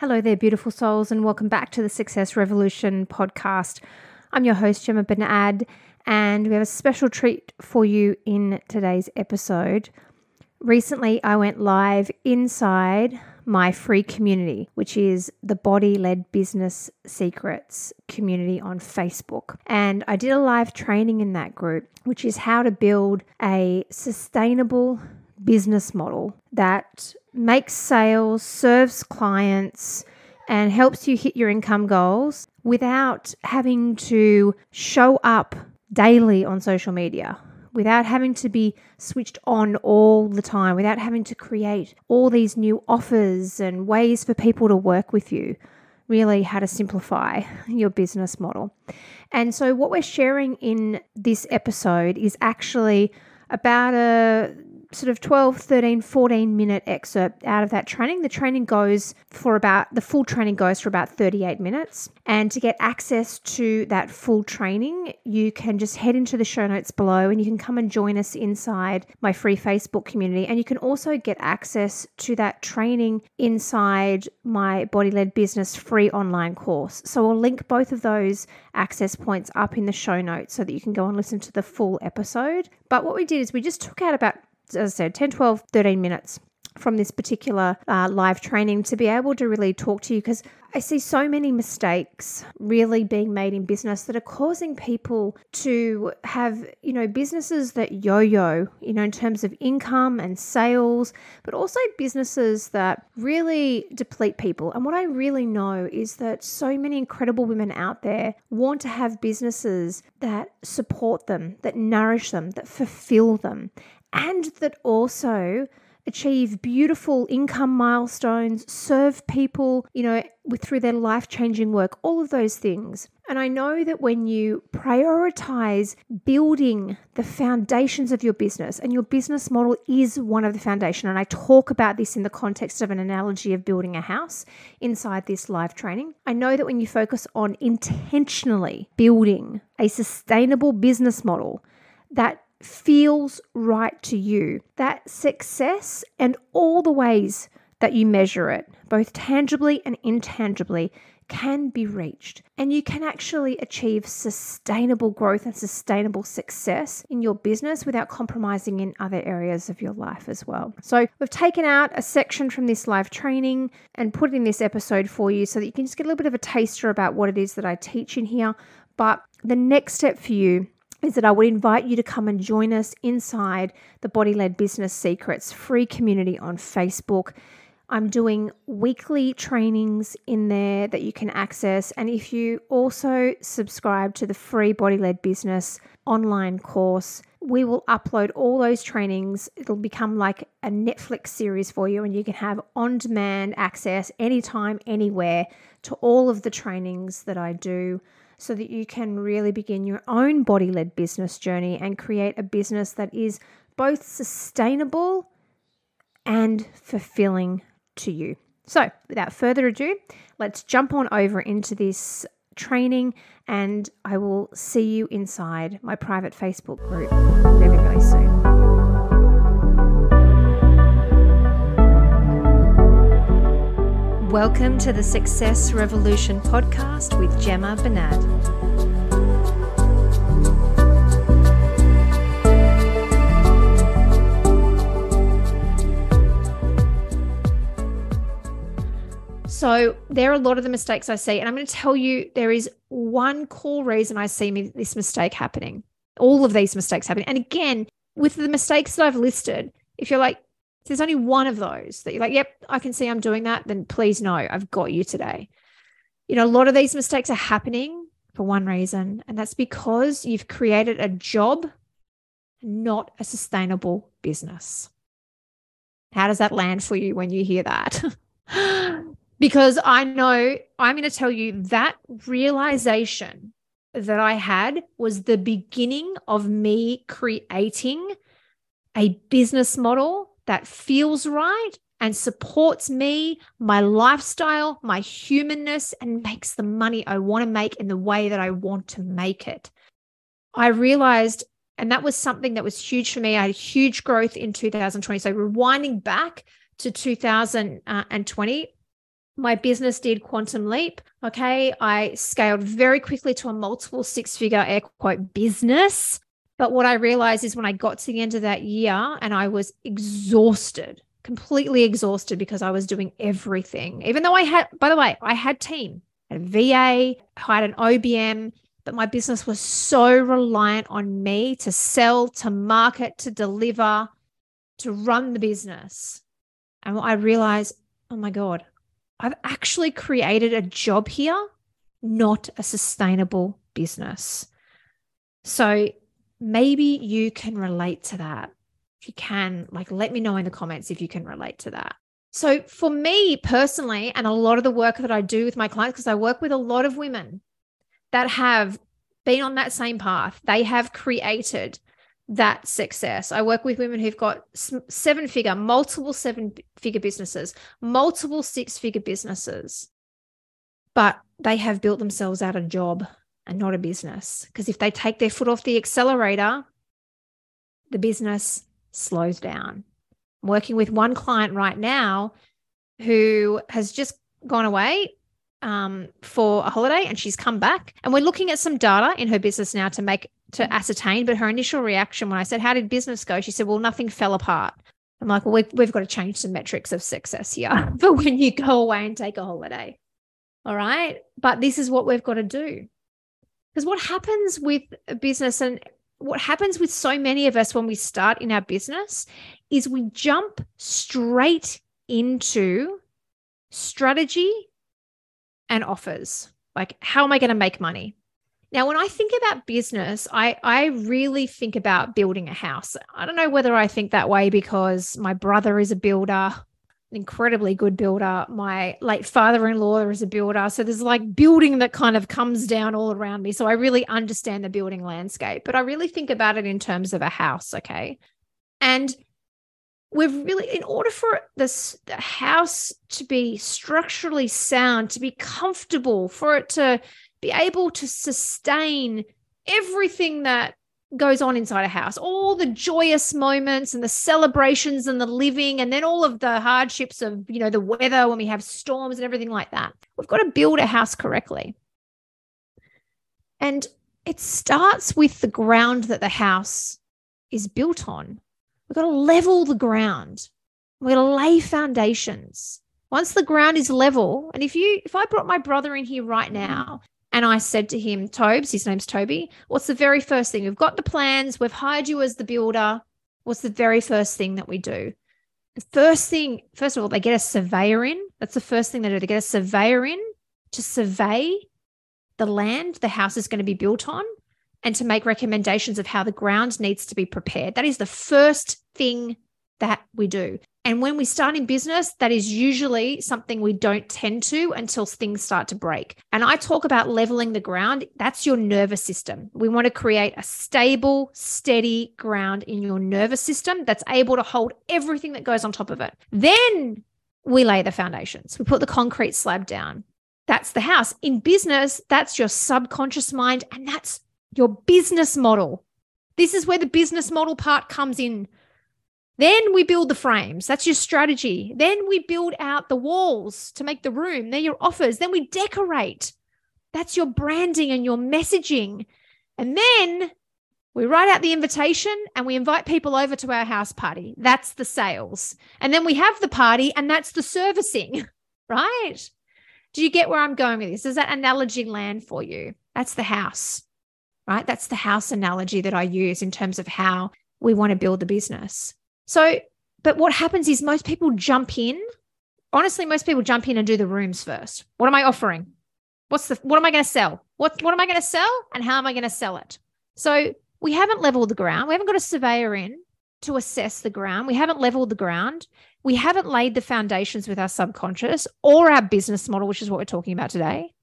Hello there, beautiful souls, and welcome back to the Success Revolution podcast. I'm your host, Gemma Bennett, and we have a special treat for you in today's episode. Recently, I went live inside my free community, which is the Body Led Business Secrets community on Facebook. And I did a live training in that group, which is how to build a sustainable business model that makes sales, serves clients, and helps you hit your income goals without having to show up daily on social media, without having to be switched on all the time, without having to create all these new offers and ways for people to work with you. Really, how to simplify your business model. And so, what we're sharing in this episode is actually about a sort of 12, 13, 14 minute excerpt out of that training. The training goes for about, the full training goes for about 38 minutes. And to get access to that full training, you can just head into the show notes below and you can come and join us inside my free Facebook community. And you can also get access to that training inside my body led business free online course. So I'll link both of those access points up in the show notes so that you can go and listen to the full episode. But what we did is we just took out about as I said, 10, 12, 13 minutes from this particular uh, live training to be able to really talk to you because I see so many mistakes really being made in business that are causing people to have, you know, businesses that yo yo, you know, in terms of income and sales, but also businesses that really deplete people. And what I really know is that so many incredible women out there want to have businesses that support them, that nourish them, that fulfill them and that also achieve beautiful income milestones, serve people, you know, with through their life-changing work, all of those things. And I know that when you prioritize building the foundations of your business, and your business model is one of the foundation, and I talk about this in the context of an analogy of building a house inside this live training. I know that when you focus on intentionally building a sustainable business model that feels right to you. That success and all the ways that you measure it, both tangibly and intangibly, can be reached. And you can actually achieve sustainable growth and sustainable success in your business without compromising in other areas of your life as well. So, we've taken out a section from this live training and put in this episode for you so that you can just get a little bit of a taster about what it is that I teach in here. But the next step for you is that I would invite you to come and join us inside the Body Led Business Secrets free community on Facebook. I'm doing weekly trainings in there that you can access. And if you also subscribe to the free Body Led Business online course, we will upload all those trainings. It'll become like a Netflix series for you, and you can have on demand access anytime, anywhere to all of the trainings that I do so that you can really begin your own body led business journey and create a business that is both sustainable and fulfilling to you. So, without further ado, let's jump on over into this training and I will see you inside my private Facebook group really, really soon. Welcome to the Success Revolution podcast with Gemma Bennett. So, there are a lot of the mistakes I see, and I'm going to tell you there is one core reason I see me, this mistake happening, all of these mistakes happening. And again, with the mistakes that I've listed, if you're like, there's only one of those that you're like, yep, I can see I'm doing that, then please know I've got you today. You know, a lot of these mistakes are happening for one reason, and that's because you've created a job, not a sustainable business. How does that land for you when you hear that? because I know I'm going to tell you that realization that I had was the beginning of me creating a business model that feels right and supports me, my lifestyle, my humanness, and makes the money I want to make in the way that I want to make it. I realized, and that was something that was huge for me. I had huge growth in 2020. So, rewinding back to 2020, my business did quantum leap. Okay. I scaled very quickly to a multiple six figure air quote business. But what I realized is when I got to the end of that year and I was exhausted, completely exhausted because I was doing everything, even though I had, by the way, I had team, a VA, I had an OBM, but my business was so reliant on me to sell, to market, to deliver, to run the business. And I realized, oh my God, I've actually created a job here, not a sustainable business. So maybe you can relate to that. If you can, like, let me know in the comments if you can relate to that. So, for me personally, and a lot of the work that I do with my clients, because I work with a lot of women that have been on that same path, they have created that success. I work with women who've got seven figure, multiple seven figure businesses, multiple six figure businesses, but they have built themselves out a job and not a business. Because if they take their foot off the accelerator, the business slows down. I'm working with one client right now who has just gone away um, for a holiday and she's come back. And we're looking at some data in her business now to make to ascertain. But her initial reaction when I said, How did business go? She said, Well, nothing fell apart. I'm like, Well, we've, we've got to change some metrics of success here for when you go away and take a holiday. All right. But this is what we've got to do. Because what happens with a business and what happens with so many of us when we start in our business is we jump straight into strategy and offers. Like, how am I going to make money? Now, when I think about business, I, I really think about building a house. I don't know whether I think that way because my brother is a builder, incredibly good builder. My late father in law is a builder. So there's like building that kind of comes down all around me. So I really understand the building landscape, but I really think about it in terms of a house. Okay. And we've really in order for this the house to be structurally sound to be comfortable for it to be able to sustain everything that goes on inside a house all the joyous moments and the celebrations and the living and then all of the hardships of you know the weather when we have storms and everything like that we've got to build a house correctly and it starts with the ground that the house is built on We've got to level the ground. We're going to lay foundations. Once the ground is level, and if you, if I brought my brother in here right now and I said to him, Tobes, his name's Toby, what's the very first thing? We've got the plans, we've hired you as the builder. What's the very first thing that we do? The first thing, first of all, they get a surveyor in. That's the first thing they do. They get a surveyor in to survey the land the house is going to be built on and to make recommendations of how the ground needs to be prepared. That is the first thing that we do. And when we start in business, that is usually something we don't tend to until things start to break. And I talk about leveling the ground. That's your nervous system. We want to create a stable, steady ground in your nervous system that's able to hold everything that goes on top of it. Then we lay the foundations, we put the concrete slab down. That's the house. In business, that's your subconscious mind, and that's your business model. This is where the business model part comes in. Then we build the frames. That's your strategy. Then we build out the walls to make the room. They're your offers. Then we decorate. That's your branding and your messaging. And then we write out the invitation and we invite people over to our house party. That's the sales. And then we have the party and that's the servicing, right? Do you get where I'm going with this? Does that analogy land for you? That's the house right? That's the house analogy that I use in terms of how we want to build the business. So, but what happens is most people jump in. Honestly, most people jump in and do the rooms first. What am I offering? What's the what am I going to sell? What what am I going to sell and how am I going to sell it? So, we haven't leveled the ground. We haven't got a surveyor in to assess the ground. We haven't leveled the ground. We haven't laid the foundations with our subconscious or our business model, which is what we're talking about today.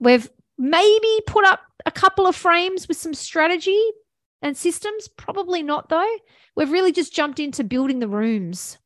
We've maybe put up a couple of frames with some strategy and systems. Probably not, though. We've really just jumped into building the rooms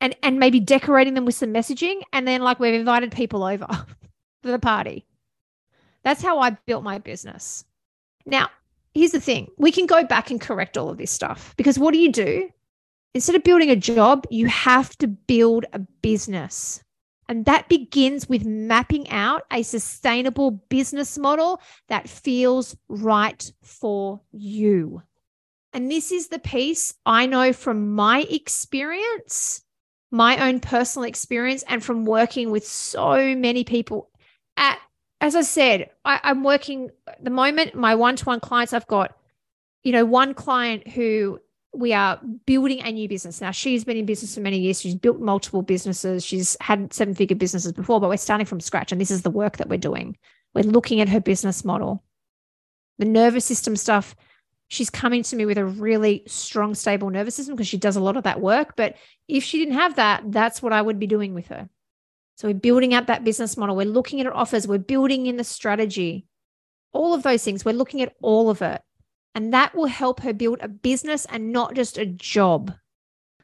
and, and maybe decorating them with some messaging. And then, like, we've invited people over for the party. That's how I built my business. Now, here's the thing we can go back and correct all of this stuff because what do you do? Instead of building a job, you have to build a business. And that begins with mapping out a sustainable business model that feels right for you. And this is the piece I know from my experience, my own personal experience, and from working with so many people. At, as I said, I, I'm working the moment, my one to one clients, I've got, you know, one client who we are building a new business. Now, she's been in business for many years. She's built multiple businesses. She's had seven figure businesses before, but we're starting from scratch. And this is the work that we're doing. We're looking at her business model. The nervous system stuff, she's coming to me with a really strong, stable nervous system because she does a lot of that work. But if she didn't have that, that's what I would be doing with her. So we're building out that business model. We're looking at her offers. We're building in the strategy. All of those things. We're looking at all of it. And that will help her build a business and not just a job.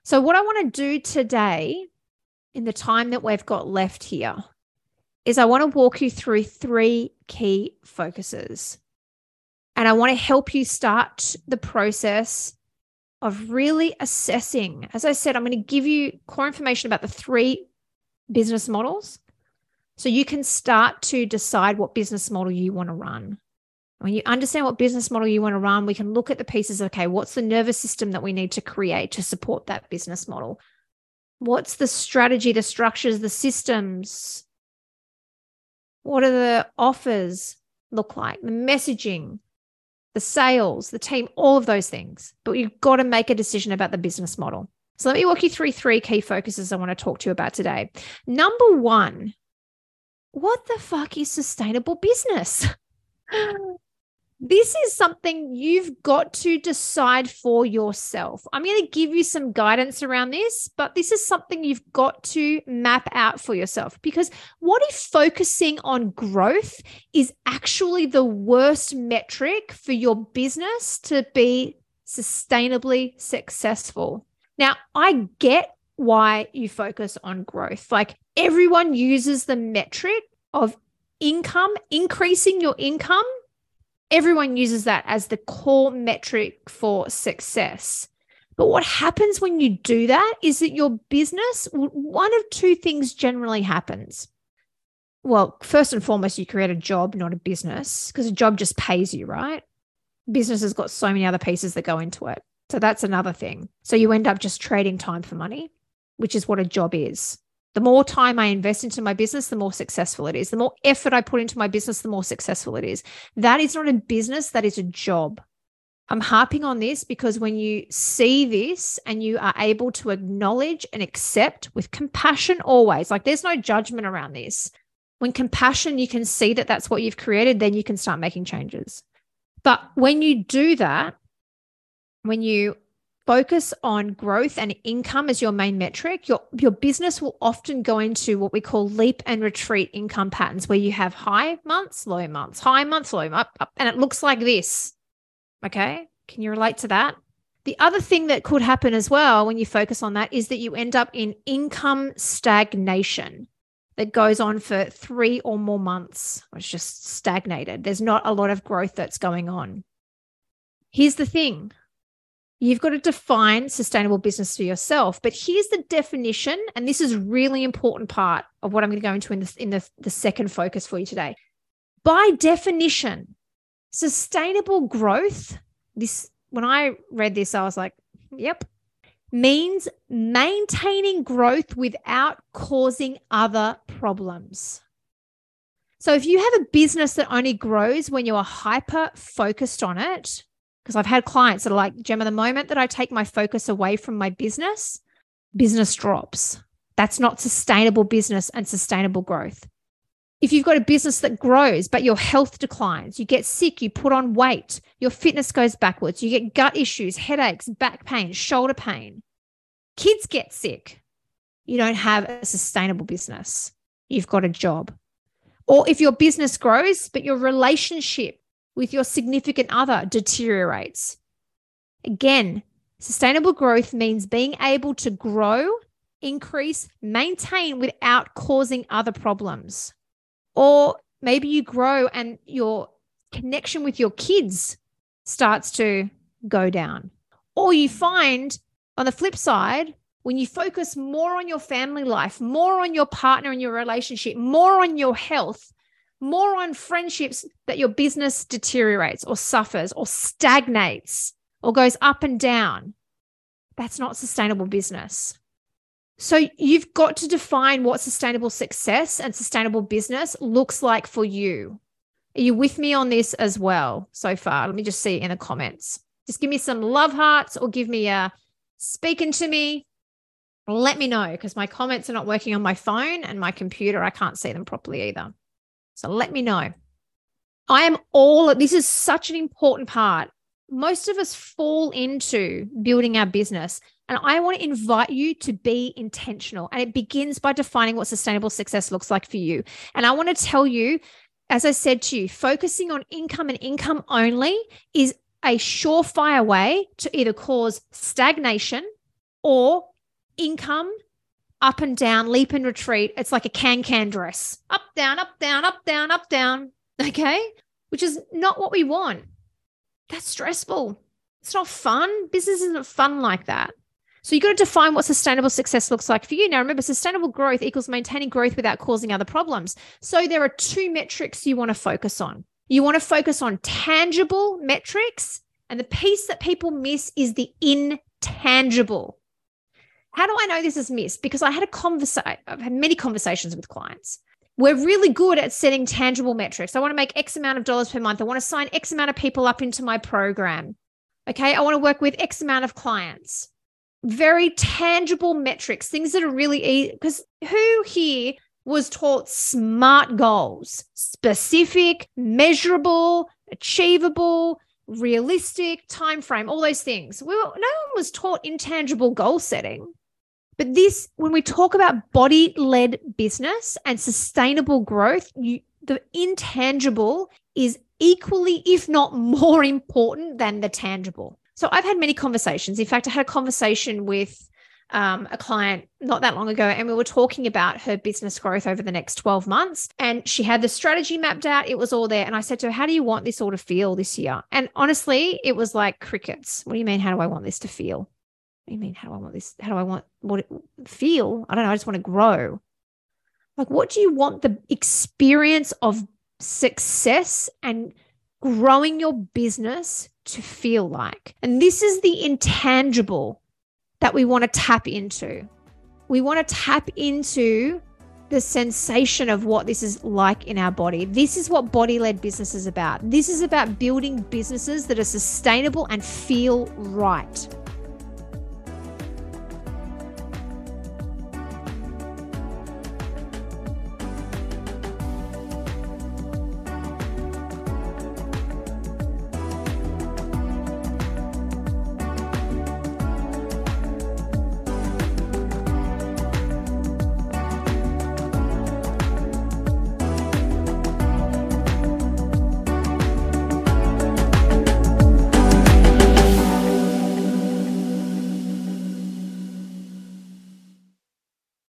So, what I want to do today, in the time that we've got left here, is I want to walk you through three key focuses. And I want to help you start the process of really assessing. As I said, I'm going to give you core information about the three business models so you can start to decide what business model you want to run. When you understand what business model you want to run, we can look at the pieces. Okay, what's the nervous system that we need to create to support that business model? What's the strategy, the structures, the systems? What are the offers look like? The messaging, the sales, the team, all of those things. But you've got to make a decision about the business model. So let me walk you through three key focuses I want to talk to you about today. Number one, what the fuck is sustainable business? this is something you've got to decide for yourself. I'm going to give you some guidance around this, but this is something you've got to map out for yourself because what if focusing on growth is actually the worst metric for your business to be sustainably successful? Now, I get why you focus on growth. Like everyone uses the metric of income, increasing your income everyone uses that as the core metric for success. But what happens when you do that is that your business, one of two things generally happens. Well, first and foremost, you create a job, not a business, because a job just pays you, right? Business has got so many other pieces that go into it. So that's another thing. So you end up just trading time for money, which is what a job is. The more time I invest into my business, the more successful it is. The more effort I put into my business, the more successful it is. That is not a business, that is a job. I'm harping on this because when you see this and you are able to acknowledge and accept with compassion, always, like there's no judgment around this. When compassion, you can see that that's what you've created, then you can start making changes. But when you do that, when you focus on growth and income as your main metric, your, your business will often go into what we call leap and retreat income patterns, where you have high months, low months, high months, low up, up, and it looks like this. Okay. Can you relate to that? The other thing that could happen as well when you focus on that is that you end up in income stagnation that goes on for three or more months. It's just stagnated. There's not a lot of growth that's going on. Here's the thing You've got to define sustainable business for yourself. But here's the definition, and this is really important part of what I'm going to go into in the, in the, the second focus for you today. By definition, sustainable growth, this when I read this, I was like, yep, means maintaining growth without causing other problems. So if you have a business that only grows when you are hyper focused on it, because I've had clients that are like, Gemma, the moment that I take my focus away from my business, business drops. That's not sustainable business and sustainable growth. If you've got a business that grows, but your health declines, you get sick, you put on weight, your fitness goes backwards, you get gut issues, headaches, back pain, shoulder pain, kids get sick, you don't have a sustainable business. You've got a job. Or if your business grows, but your relationship with your significant other deteriorates. Again, sustainable growth means being able to grow, increase, maintain without causing other problems. Or maybe you grow and your connection with your kids starts to go down. Or you find on the flip side when you focus more on your family life, more on your partner and your relationship, more on your health, more on friendships, that your business deteriorates or suffers or stagnates or goes up and down. That's not sustainable business. So you've got to define what sustainable success and sustainable business looks like for you. Are you with me on this as well so far? Let me just see in the comments. Just give me some love hearts or give me a speaking to me. Let me know because my comments are not working on my phone and my computer. I can't see them properly either. So let me know. I am all, this is such an important part. Most of us fall into building our business. And I want to invite you to be intentional. And it begins by defining what sustainable success looks like for you. And I want to tell you, as I said to you, focusing on income and income only is a surefire way to either cause stagnation or income up and down, leap and retreat. It's like a can can dress up, down, up, down, up, down, up, down. Okay. Which is not what we want. That's stressful. It's not fun. Business isn't fun like that. So you've got to define what sustainable success looks like for you. Now, remember, sustainable growth equals maintaining growth without causing other problems. So there are two metrics you want to focus on. You want to focus on tangible metrics. And the piece that people miss is the intangible. How do I know this is missed? Because I had a conversation, I've had many conversations with clients. We're really good at setting tangible metrics. I want to make X amount of dollars per month. I want to sign X amount of people up into my program. Okay. I want to work with X amount of clients. Very tangible metrics, things that are really easy. Because who here was taught SMART goals, specific, measurable, achievable, realistic, time frame, all those things. We were, no one was taught intangible goal setting. But this, when we talk about body led business and sustainable growth, you, the intangible is equally, if not more important than the tangible. So I've had many conversations. In fact, I had a conversation with um, a client not that long ago, and we were talking about her business growth over the next 12 months. And she had the strategy mapped out, it was all there. And I said to her, How do you want this all to feel this year? And honestly, it was like crickets. What do you mean? How do I want this to feel? You mean? How do I want this? How do I want what it feel? I don't know. I just want to grow. Like, what do you want the experience of success and growing your business to feel like? And this is the intangible that we want to tap into. We want to tap into the sensation of what this is like in our body. This is what body led business is about. This is about building businesses that are sustainable and feel right.